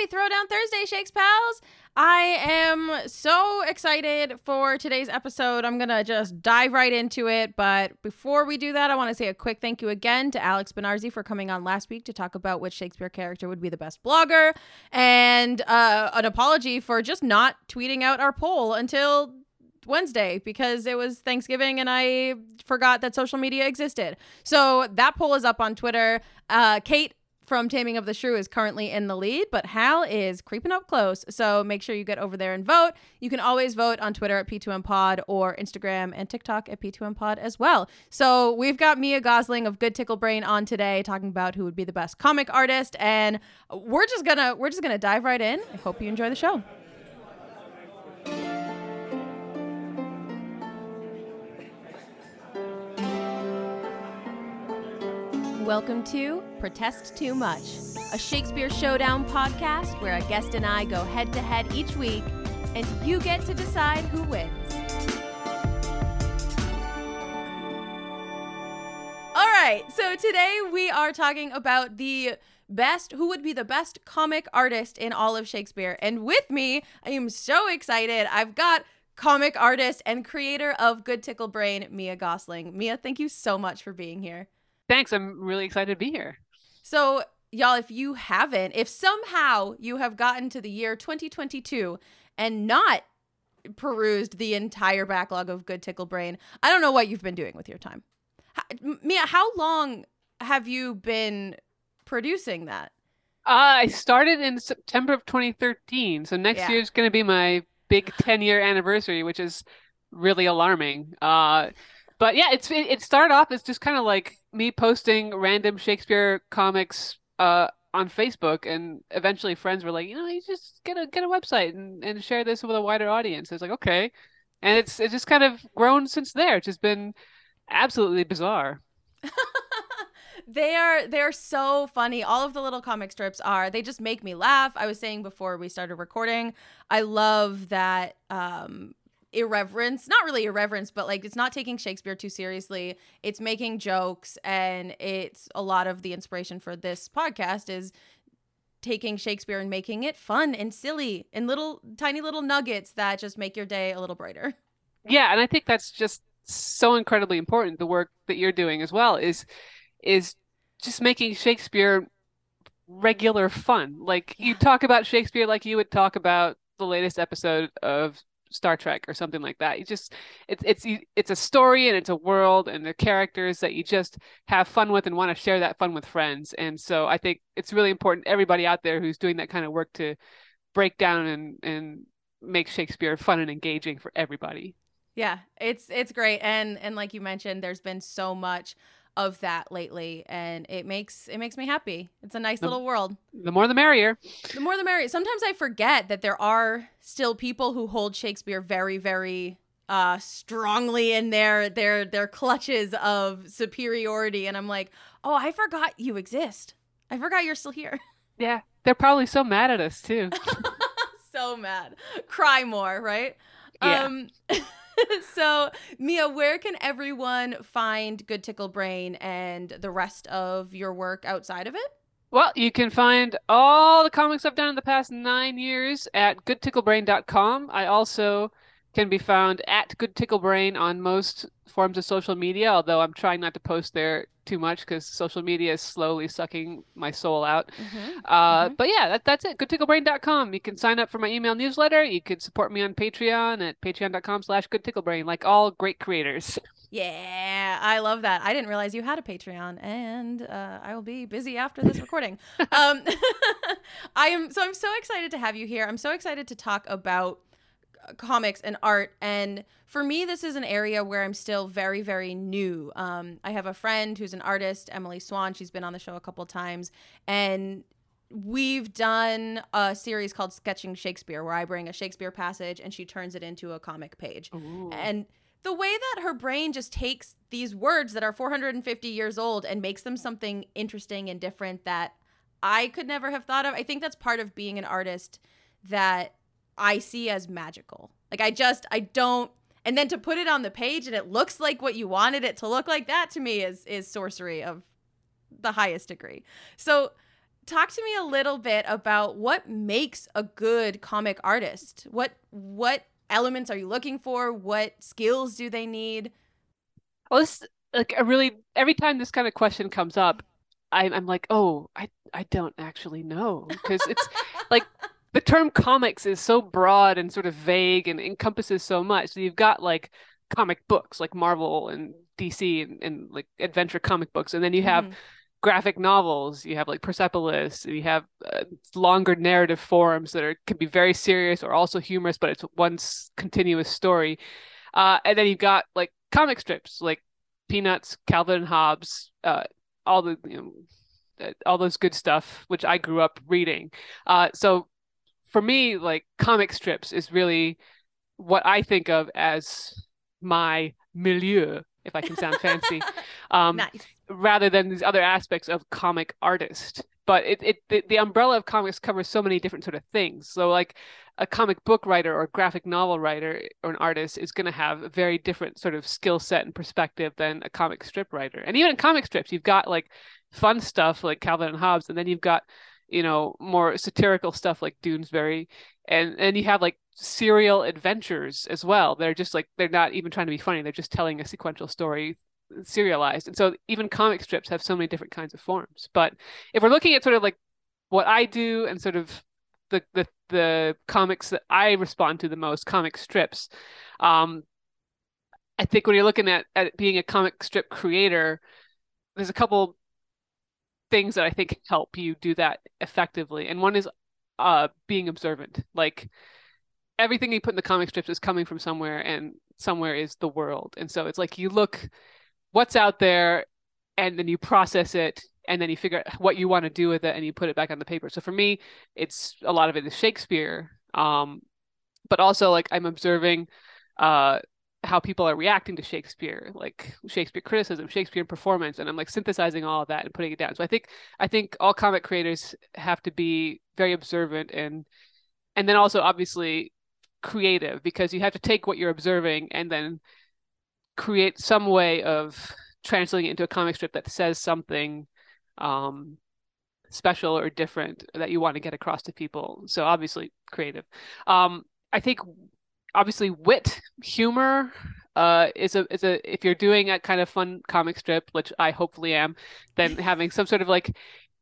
Happy Throwdown Thursday, Shakes Pals! I am so excited for today's episode. I'm going to just dive right into it. But before we do that, I want to say a quick thank you again to Alex Benarzi for coming on last week to talk about which Shakespeare character would be the best blogger, and uh, an apology for just not tweeting out our poll until Wednesday because it was Thanksgiving and I forgot that social media existed. So that poll is up on Twitter. Uh, Kate from Taming of the Shrew is currently in the lead, but Hal is creeping up close. So make sure you get over there and vote. You can always vote on Twitter at P2M Pod or Instagram and TikTok at P2M Pod as well. So we've got Mya Gosling of Good Tickle Brain on today talking about who would be the best comic artist. And we're just gonna we're just gonna dive right in. I hope you enjoy the show. Welcome to Protest Too Much, a Shakespeare Showdown podcast where a guest and I go head to head each week, and you get to decide who wins. All right, so today we are talking about the best, who would be the best comic artist in all of Shakespeare. And with me, I am so excited. I've got comic artist and creator of Good Tickle Brain, Mya Gosling. Mya, thank you so much for being here. Thanks. I'm really excited to be here. So, y'all, if you haven't, if somehow you have gotten to the year 2022 and not perused the entire backlog of Good Tickle Brain, I don't know what you've been doing with your time. How, Mya, how long have you been producing that? Uh, I started in September of 2013. So next yeah. year is going to be my big 10 year anniversary, which is really alarming. Uh, but yeah, it's it, it started off as just kind of like me posting random Shakespeare comics uh, on Facebook, and eventually friends were like, you know, you just get a get a website and, and share this with a wider audience. It's like okay, and it's it's just kind of grown since there. It's just been absolutely bizarre. they are they're so funny all of the little comic strips are they just make me laugh i was saying before we started recording i love that um irreverence not really irreverence but like it's not taking shakespeare too seriously. It's making jokes and it's a lot of the inspiration for this podcast is taking shakespeare and making it fun and silly and little tiny little nuggets that just make your day a little brighter. Yeah and i think that's just so incredibly important the work that you're doing as well is is just making shakespeare regular fun. Like yeah. you talk about shakespeare like you would talk about the latest episode of Star Trek or something like that. You just it's it's it's a story and it's a world and the characters that you just have fun with and want to share that fun with friends. And so I think it's really important everybody out there who's doing that kind of work to break down and and make Shakespeare fun and engaging for everybody. Yeah, it's it's great and and like you mentioned there's been so much of that lately and it makes it makes me happy. It's a nice the, little world. The more the merrier. The more the merrier. Sometimes I forget that there are still people who hold Shakespeare very very uh strongly in their their their clutches of superiority and I'm like, "Oh, I forgot you exist. I forgot you're still here." Yeah. They're probably so mad at us too. so mad. Cry more, right? Yeah. Um so, Mya, where can everyone find Good Tickle Brain and the rest of your work outside of it? Well, you can find all the comics I've done in the past nine years at goodticklebrain.com. I also can be found at Good Tickle Brain on most forms of social media, although I'm trying not to post there too much because social media is slowly sucking my soul out. Mm-hmm. Uh, mm-hmm. But yeah, that, that's it. GoodTickleBrain.com. You can sign up for my email newsletter. You can support me on Patreon at patreon.com slash GoodTickleBrain, like all great creators. Yeah, I love that. I didn't realize you had a Patreon, and uh, I will be busy after this recording. um, I am so I'm so excited to have you here. I'm so excited to talk about comics and art and for me this is an area where i'm still very very new. Um, i have a friend who's an artist emily swan. She's been on the show a couple times and we've done a series called sketching shakespeare where i bring a shakespeare passage and she turns it into a comic page. Ooh. and the way that her brain just takes these words that are 450 years old and makes them something interesting and different that i could never have thought of. I think that's part of being an artist that I see as magical. Like I just I don't and then to put it on the page and it looks like what you wanted it to look like that to me is is sorcery of the highest degree. So talk to me a little bit about what makes a good comic artist. What what elements are you looking for? What skills do they need? Well, this like a really every time this kind of question comes up, I'm I'm like, oh, I I don't actually know because it's like the term comics is so broad and sort of vague and encompasses so much. So you've got like comic books like Marvel and DC and, and like adventure comic books, and then you have mm-hmm. graphic novels. You have like Persepolis. You have uh, longer narrative forms that are can be very serious or also humorous, but it's one continuous story. Uh, and then you've got like comic strips like Peanuts, Calvin and Hobbes, uh, all the you know, uh, all those good stuff, which I grew up reading. Uh, so for me, like comic strips is really what I think of as my milieu, if I can sound fancy, um, nice. rather than these other aspects of comic artist. But it, it the, the umbrella of comics covers so many different sort of things. So like a comic book writer or graphic novel writer or an artist is going to have a very different sort of skill set and perspective than a comic strip writer. And even in comic strips, you've got like fun stuff like Calvin and Hobbes, and then you've got you know more satirical stuff like Doonesbury, and and you have like serial adventures as well. They're just like they're not even trying to be funny; they're just telling a sequential story serialized. And so even comic strips have so many different kinds of forms. But if we're looking at sort of like what I do and sort of the the the comics that I respond to the most, comic strips. Um, I think when you're looking at at being a comic strip creator, there's a couple things that I think help you do that effectively. And one is uh, being observant. Like everything you put in the comic strips is coming from somewhere, and somewhere is the world. And so it's like you look what's out there, and then you process it, and then you figure out what you want to do with it, and you put it back on the paper. So for me, it's a lot of it is Shakespeare, um, but also like I'm observing uh, how people are reacting to Shakespeare, like Shakespeare criticism, Shakespeare performance, and I'm like synthesizing all of that and putting it down. So I think I think all comic creators have to be very observant and and then also obviously creative because you have to take what you're observing and then create some way of translating it into a comic strip that says something um, special or different that you want to get across to people. So obviously creative. Um, I think obviously wit, humor uh, is a is a if you're doing a kind of fun comic strip, which I hopefully am, then having some sort of like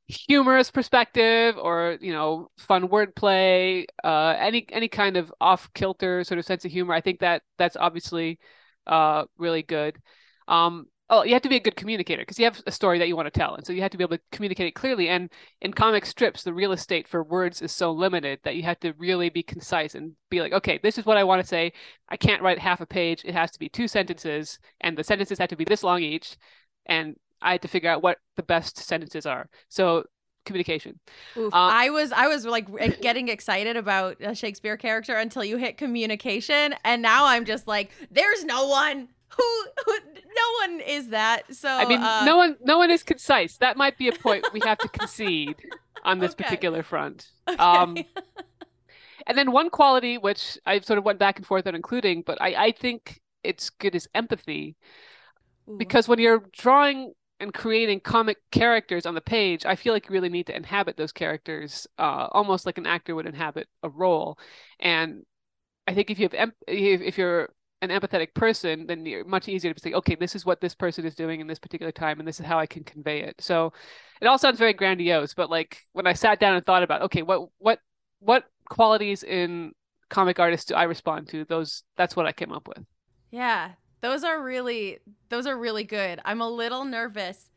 humorous perspective or you know fun wordplay, uh, any any kind of off kilter sort of sense of humor. I think that that's obviously uh, really good. Um, oh, you have to be a good communicator because you have a story that you want to tell, and so you have to be able to communicate it clearly. And in comic strips, the real estate for words is so limited that you have to really be concise and be like, okay, this is what I want to say. I can't write half a page. It has to be two sentences, and the sentences have to be this long each. And I had to figure out what the best sentences are. So communication. Oof, uh, I was I was like getting excited about a Shakespeare character until you hit communication, and now I'm just like, there's no one who, who no one is that. So I mean, uh, no one no one is concise. That might be a point we have to concede on this okay. particular front. Okay. Um, and then one quality which I sort of went back and forth on including, but I I think it's good is empathy. Ooh. Because when you're drawing and creating comic characters on the page, I feel like you really need to inhabit those characters, uh, almost like an actor would inhabit a role. And I think if you have if you're an empathetic person, then you're much easier to say, okay, this is what this person is doing in this particular time, and this is how I can convey it. So it all sounds very grandiose, but like when I sat down and thought about, okay, what what what qualities in comic artists do I respond to? Those that's what I came up with. Yeah, those are really those are really good. I'm a little nervous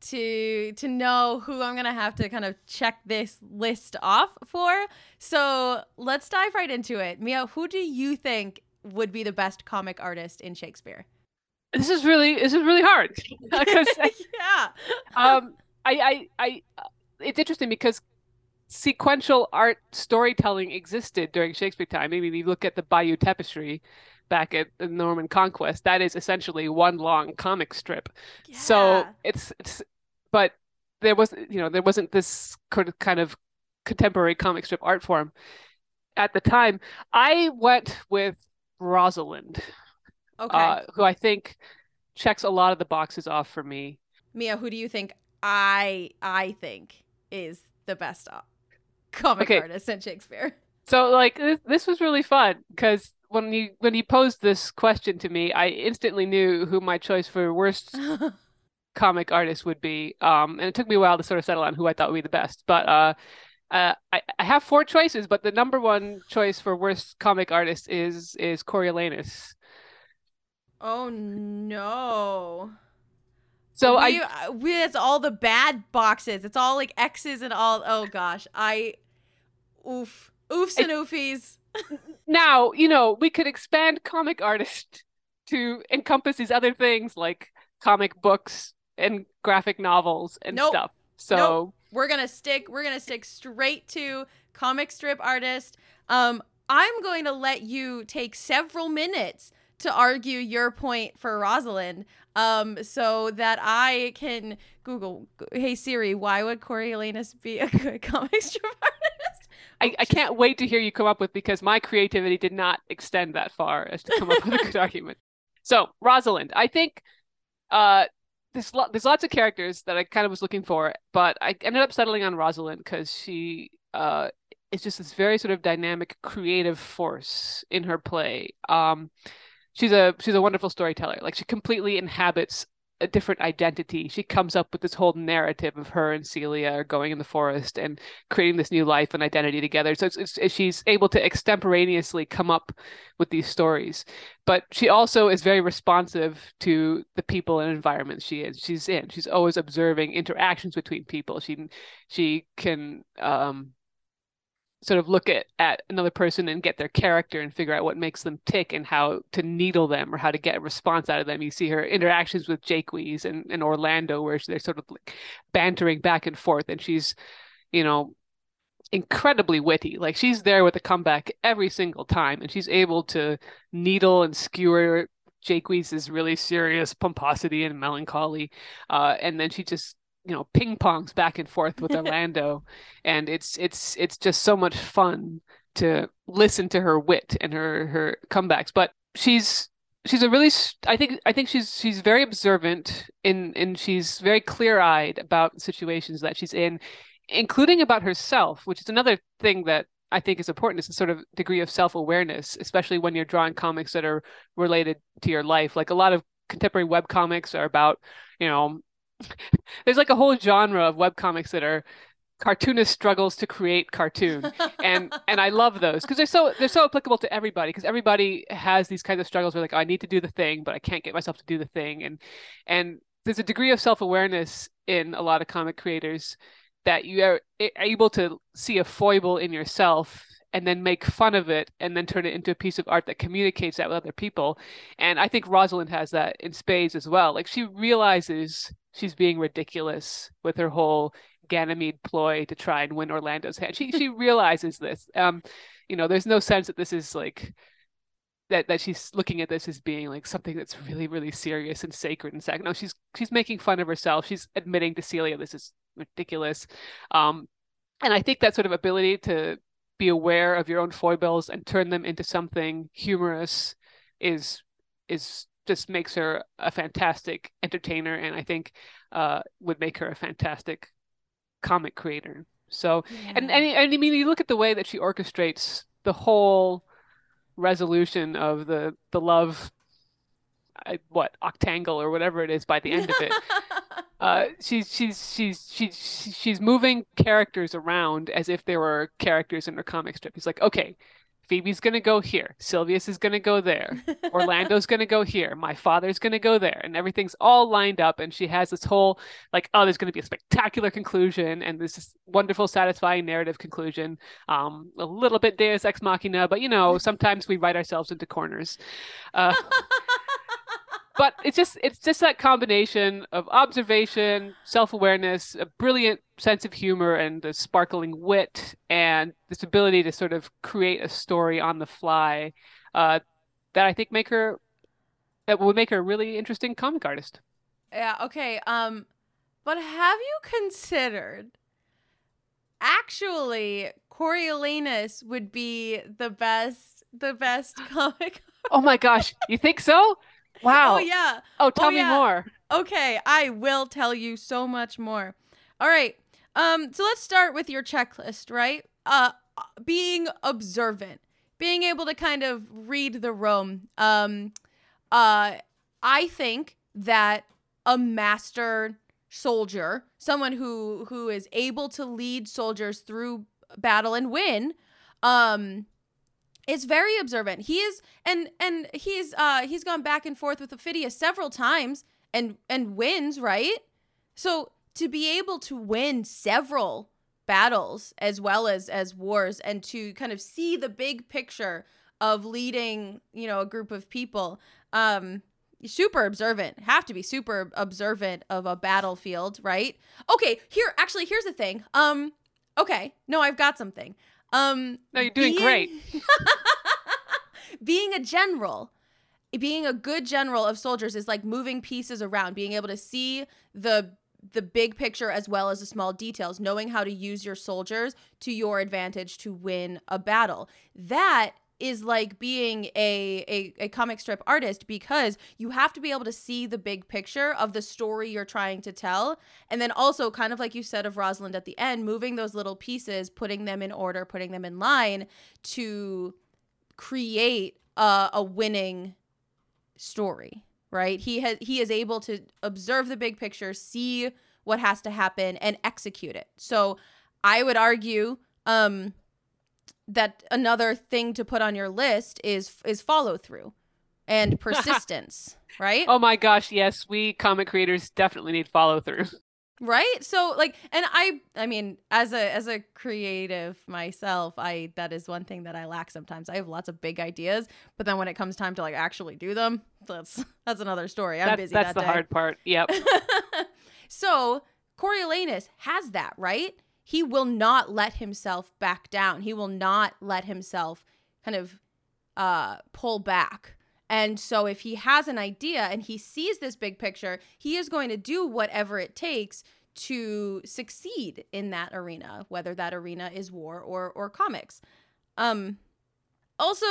to to know who I'm gonna have to kind of check this list off for. So let's dive right into it. Mya, who do you think would be the best comic artist in Shakespeare? This is really this is really hard yeah. um, I I I it's interesting because sequential art storytelling existed during Shakespeare time. I mean, you look at the Bayeux Tapestry back at the Norman Conquest. That is essentially one long comic strip. Yeah. So it's it's but there was you know there wasn't this kind of contemporary comic strip art form at the time. I went with Rosalind, okay. Uh, who I think checks a lot of the boxes off for me. Mya, who do you think I I think is the best comic Okay. artist in Shakespeare. So like this, this was really fun because when you when you posed this question to me, I instantly knew who my choice for worst comic artist would be. Um, and it took me a while to sort of settle on who I thought would be the best. But uh, uh, I, I have four choices, but the number one choice for worst comic artist is is Coriolanus. oh no. So we, I uh, we it's all the bad boxes. It's all like X's and all. Oh gosh, I oof oofs and oofies. now you know we could expand comic artist to encompass these other things like comic books and graphic novels and Nope. stuff. So Nope. We're gonna stick. We're gonna stick straight to comic strip artist. Um, I'm going to let you take several minutes to argue your point for Rosalind. Um, so that I can Google. Hey Siri, why would Coriolanus be a good comic strip artist? I, I can't wait to hear you come up with because my creativity did not extend that far as to come up with a good argument. So Rosalind, I think uh there's lo- there's lots of characters that I kind of was looking for, but I ended up settling on Rosalind because she uh is just this very sort of dynamic, creative force in her play. Um, she's a she's a wonderful storyteller. Like she completely inhabits a different identity. She comes up with this whole narrative of her and Celia are going in the forest and creating this new life and identity together. So it's, it's she's able to extemporaneously come up with these stories, but she also is very responsive to the people and environments she is she's in. She's always observing interactions between people. She she can um sort of look at at another person and get their character and figure out what makes them tick and how to needle them or how to get a response out of them. You see her interactions with Jaques and, and Orlando where they're sort of like bantering back and forth and she's, you know, incredibly witty. Like she's there with a comeback every single time and she's able to needle and skewer Jaques' really serious pomposity and melancholy. Uh, and then she just you know ping pongs back and forth with Orlando, and it's it's it's just so much fun to listen to her wit and her her comebacks. But she's she's a really I think I think she's she's very observant in and she's very clear eyed about situations that she's in, including about herself, which is another thing that I think is important is a sort of degree of self awareness, especially when you're drawing comics that are related to your life. Like a lot of contemporary web comics are about, you know, there's like a whole genre of web comics that are cartoonist struggles to create cartoon and and I love those because they're so they're so applicable to everybody because everybody has these kinds of struggles where like oh, I need to do the thing but I can't get myself to do the thing and and there's a degree of self-awareness in a lot of comic creators that you are eh, able to see a foible in yourself and then make fun of it and then turn it into a piece of art that communicates that with other people. And I think Rosalind has that in spades as well. Like she realizes she's being ridiculous with her whole Ganymede ploy to try and win Orlando's hand. She she realizes this. Um, you know, there's no sense that this is like that that she's looking at this as being like something that's really really serious and sacred and sacred. No, she's she's making fun of herself. She's admitting to Celia this is ridiculous. Um, and I think that sort of ability to be aware of your own foibles and turn them into something humorous is is just makes her a fantastic entertainer and I think uh, would make her a fantastic comic creator. So Yeah. and, and and I mean you look at the way that she orchestrates the whole resolution of the the love I, what octangle or whatever it is by the end of it uh she's she's she's she's she's moving characters around as if they were characters in her comic strip. He's like okay phoebe's gonna go here. Silvius is gonna go there. Orlando's gonna go here. My father's gonna go there. And everything's all lined up and she has this whole like oh there's gonna be a spectacular conclusion and this wonderful satisfying narrative conclusion um a little bit deus ex machina but you know sometimes we write ourselves into corners. Uh but it's just it's just that combination of observation, self-awareness, a brilliant sense of humor and a sparkling wit and this ability to sort of create a story on the fly uh, that I think make her that would make her a really interesting comic artist. Yeah, okay. Um but have you considered actually Coriolanus would be the best the best comic? Oh my gosh, you think so? Wow. Oh yeah. Oh, tell Oh, me yeah. more. Okay, I will tell you so much more. All right. Um, so let's start with your checklist, right? Uh, being observant, being able to kind of read the room. Um, uh, I think that a master soldier, someone who who is able to lead soldiers through battle and win, um, is very observant. He is and and he's uh he's gone back and forth with Aufidius several times and and wins, right? So to be able to win several battles as well as as wars and to kind of see the big picture of leading, you know, a group of people, um super observant. Have to be super observant of a battlefield, right? Okay, here actually here's the thing. Um okay, no, I've got something. Um No, you're doing being- great. being a general being a good general of soldiers is like moving pieces around being able to see the the big picture as well as the small details knowing how to use your soldiers to your advantage to win a battle that is like being a, a, a comic strip artist because you have to be able to see the big picture of the story you're trying to tell. And then also, kind of like you said of Rosalind at the end, moving those little pieces, putting them in order, putting them in line to create a, a winning story right he has he is able to observe the big picture see what has to happen and execute it so i would argue um that another thing to put on your list is is follow through and persistence right Oh my gosh, yes, we comic creators definitely need follow through. right so like and i i mean as a as a creative myself i that is one thing that i lack sometimes i have lots of big ideas but then when it comes time to like actually do them that's that's another story i'm That's busy that's that the day. hard part. Yep. so coriolanus has that right he will not let himself back down. He will not let himself kind of uh pull back. And so if he has an idea and he sees this big picture he is going to do whatever it takes to succeed in that arena whether that arena is war or or comics. Um also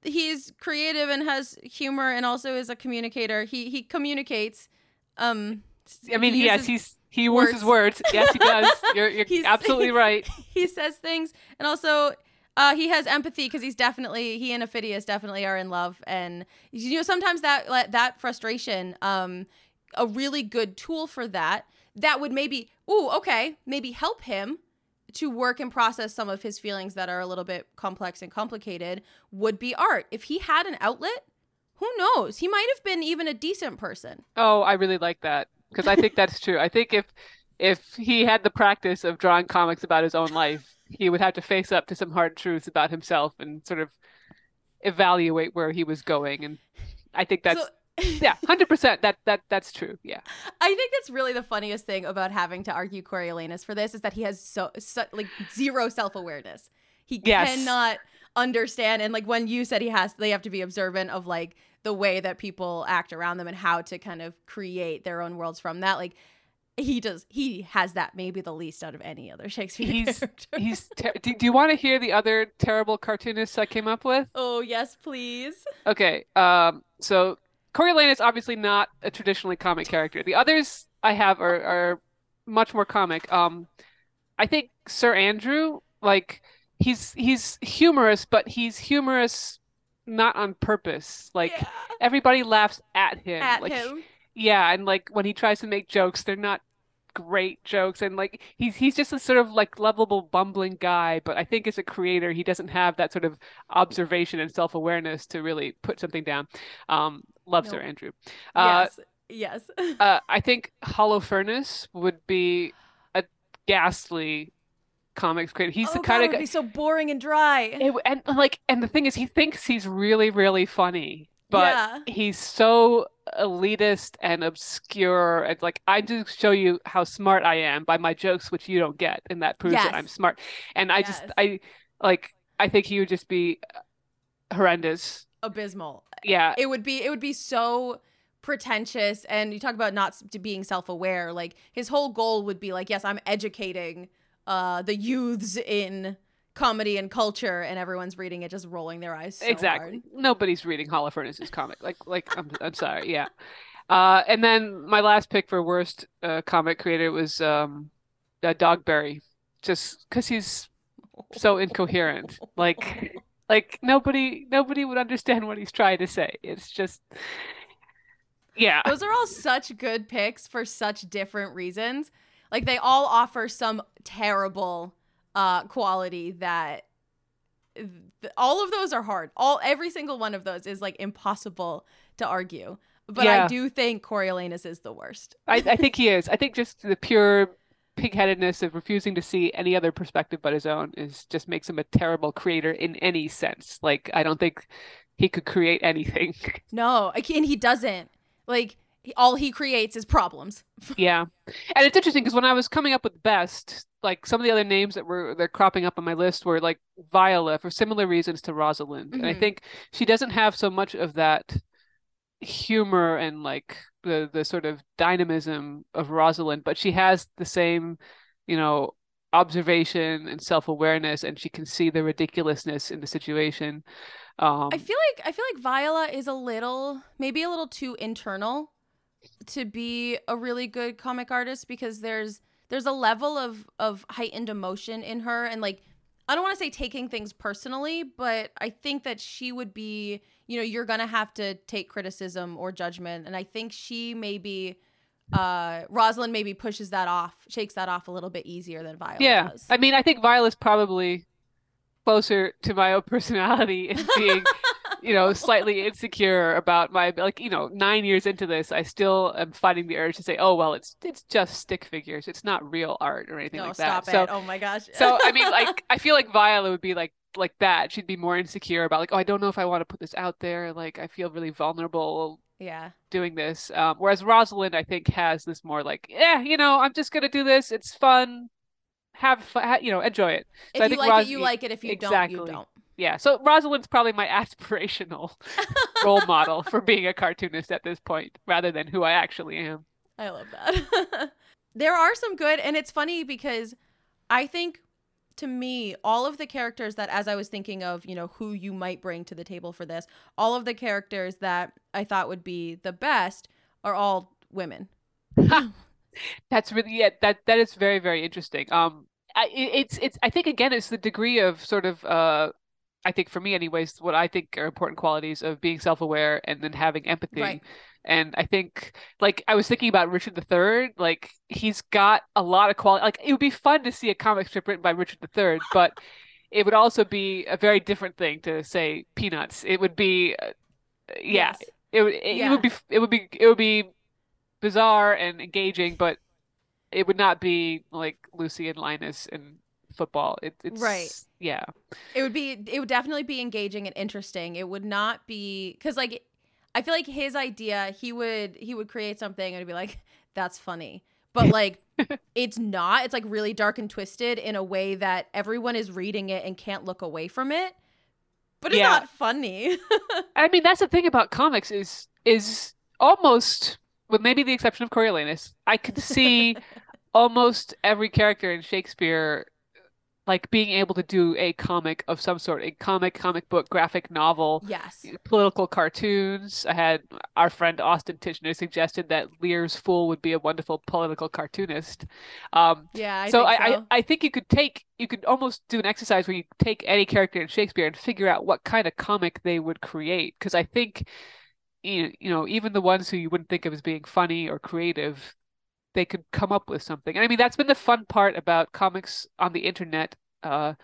he's creative and has humor and also is a communicator. He he communicates. Um I mean, he yes, uses- he's he uses words. Yes, he does. You're you're absolutely right. he says things and also uh, he has empathy because he's definitely he and Aufidius definitely are in love and you know sometimes that that frustration um a really good tool for that that would maybe ooh okay maybe help him to work and process some of his feelings that are a little bit complex and complicated would be art if he had an outlet who knows he might have been even a decent person Oh, I really like that because I think that's true. I think if if he had the practice of drawing comics about his own life, he would have to face up to some hard truths about himself and sort of evaluate where he was going. And I think that's So- yeah, hundred percent. That that that's true. Yeah. I think that's really the funniest thing about having to argue Coriolanus for this is that he has so, so like zero self awareness. He Yes. cannot understand, and like when you said he has, they have to be observant of like the way that people act around them and how to kind of create their own worlds from that. Like he does, he has that maybe the least out of any other Shakespeare He's character. he's. Ter- do, do you want to hear the other terrible cartoonists I came up with? oh yes, please. Okay. Um. So Coriolanus obviously not a traditionally comic character. The others I have are are much more comic. Um, I think Sir Andrew, like he's he's humorous, but he's humorous not on purpose. Like Yeah, everybody laughs at him. at Like him. yeah, and like when he tries to make jokes, they're not great jokes and like he's he's just a sort of like lovable bumbling guy but i think as a creator he doesn't have that sort of observation and self-awareness to really put something down um love sir No. andrew uh yes, yes. uh i think Holofernes would be a ghastly comics creator he's oh the God, kind it of would guy be so boring and dry. it, and like and the thing is he thinks he's really really funny but yeah. he's so elitist and obscure and like I just show you how smart I am by my jokes which you don't get and that proves that I'm smart and I just I like I think he would just be horrendous abysmal. yeah It would be it would be so pretentious and you talk about not being self-aware like his whole goal would be like yes I'm educating uh the youths in comedy and culture and everyone's reading it just rolling their eyes so exactly hard. nobody's reading Holofernes's comic like like I'm I'm sorry yeah uh and then my last pick for worst uh comic creator was um uh, Dogberry, just because he's so incoherent. Like, like nobody nobody would understand what he's trying to say. It's just, yeah. Those are all such good picks for such different reasons. Like they all offer some terrible uh quality that th- all of those are hard. All every single one of those is like impossible to argue. But Yeah. I do think Coriolanus is the worst. I, I think he is. I think just the pure pigheadedness of refusing to see any other perspective but his own is just makes him a terrible creator in any sense. Like I don't think he could create anything. No, I can't, he doesn't. Like all he creates is problems. Yeah. And it's interesting because when I was coming up with best, like some of the other names that were they're cropping up on my list were like Viola for similar reasons to Rosalind. And I Mhm. think she doesn't have so much of that humor and like the the sort of dynamism of Rosalind, but she has the same, you know, observation and self-awareness and she can see the ridiculousness in the situation. Um I feel like I feel like Viola is a little maybe a little too internal to be a really good comic artist because there's there's a level of of heightened emotion in her and like I don't want to say taking things personally, but I think that she would be, you know, you're going to have to take criticism or judgment and I think she maybe uh Rosalind maybe pushes that off, shakes that off a little bit easier than Viola Yeah. does. I mean, I think Viola's probably closer to my own personality in being, you know, slightly insecure about my like, you know, nine years into this, I still am fighting the urge to say, oh well, it's it's just stick figures. It's not real art or anything no, like stop that. it. So oh my gosh. so I mean like I feel like Viola would be like like that. She'd be more insecure about like, oh, I don't know if I want to put this out there. Like I feel really vulnerable yeah. doing this. Um, whereas Rosalind, I think, has this more like, yeah, you know, I'm just gonna do this. It's fun. Have fun, ha- you know, enjoy it. If I you think like Ros- it, you like it. If you don't, you don't. Yeah. So Rosalind's probably my aspirational role model for being a cartoonist at this point, rather than who I actually am. I love that. there are some good, and it's funny because I think to me, all of the characters that, as I was thinking of, you know, who you might bring to the table for this, all of the characters that I thought would be the best are all women. That's really yeah. That that is very very interesting. Um, I, it's it's. I think again, it's the degree of sort of uh. I think for me, anyways, what I think are important qualities of being self-aware and then having empathy. Right. And I think, like, I was thinking about Richard III. Like, he's got a lot of quality. Like, it would be fun to see a comic strip written by Richard III, but it would also be a very different thing to say Peanuts. It would be, uh, yeah, Yes. it would. It, Yeah. would be. It would be. It would be bizarre and engaging, but it would not be like Lucy and Linus and football. It, it's Right. Yeah. It would be it would definitely be engaging and interesting. It would not be cuz like I feel like his idea, he would he would create something and it'd be like that's funny. But like it's not. It's like really dark and twisted in a way that everyone is reading it and can't look away from it. But it's Yeah. not funny. I mean, that's the thing about comics is is almost, with maybe the exception of Coriolanus, I could see almost every character in Shakespeare like being able to do a comic of some sort, a comic, comic book, graphic novel, yes. political cartoons. I had our friend Austin Tichenor suggested that Lear's Fool would be a wonderful political cartoonist. Um, Yeah, I so think I, so. I I think you could take you could almost do an exercise where you take any character in Shakespeare and figure out what kind of comic they would create because I think you you know even the ones who you wouldn't think of as being funny or creative they could come up with something. And I mean that's been the fun part about comics on the internet uh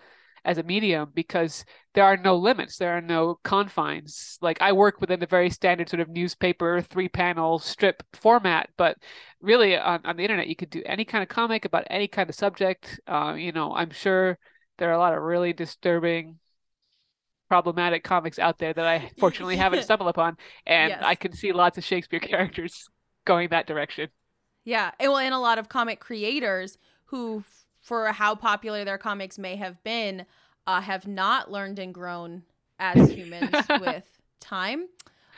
as a medium because there are no limits there are no confines. Like i work within the very standard sort of newspaper three panel strip format but really on, on the internet you could do any kind of comic about any kind of subject. Uh, you know i'm sure there are a lot of really disturbing problematic comics out there that i fortunately haven't stumbled upon and Yes. i can see lots of shakespeare characters going that direction. Yeah, and well, and a lot of comic creators who, for how popular their comics may have been, uh, have not learned and grown as humans with time.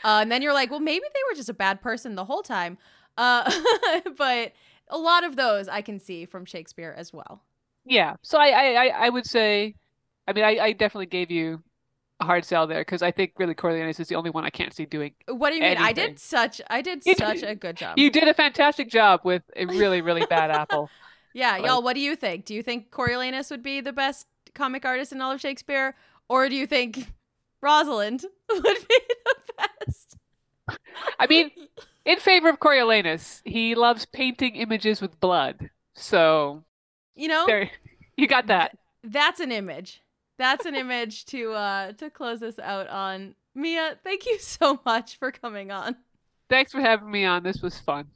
Uh, and then you're like, well, maybe they were just a bad person the whole time. Uh, but a lot of those I can see from Shakespeare as well. Yeah. So I I I would say, I mean, I I definitely gave you a hard sell there because I think really Coriolanus is the only one I can't see doing. What do you mean? I did such I did You such did- a good job. You did a fantastic job with a really really bad apple. Yeah, y'all, what do you think? Do you think Coriolanus would be the best comic artist in all of Shakespeare? Or do you think Rosalind would be the best? I mean, in favor of Coriolanus, he loves painting images with blood. So, you know, there, you got that. That's an image. That's an image to uh to close this out on. Mya, thank you so much for coming on. Thanks for having me on. This was fun.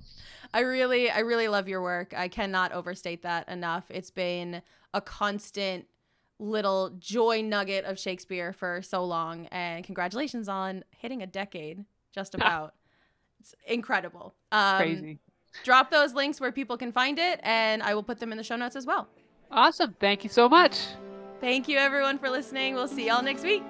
I really I really love your work. I cannot overstate that enough. It's been a constant little joy nugget of Shakespeare for so long and congratulations on hitting a decade just about. it's incredible. Um, Crazy. Drop those links where people can find it and I will put them in the show notes as well. Awesome. Thank you so much. Thank you everyone for listening. We'll see y'all next week.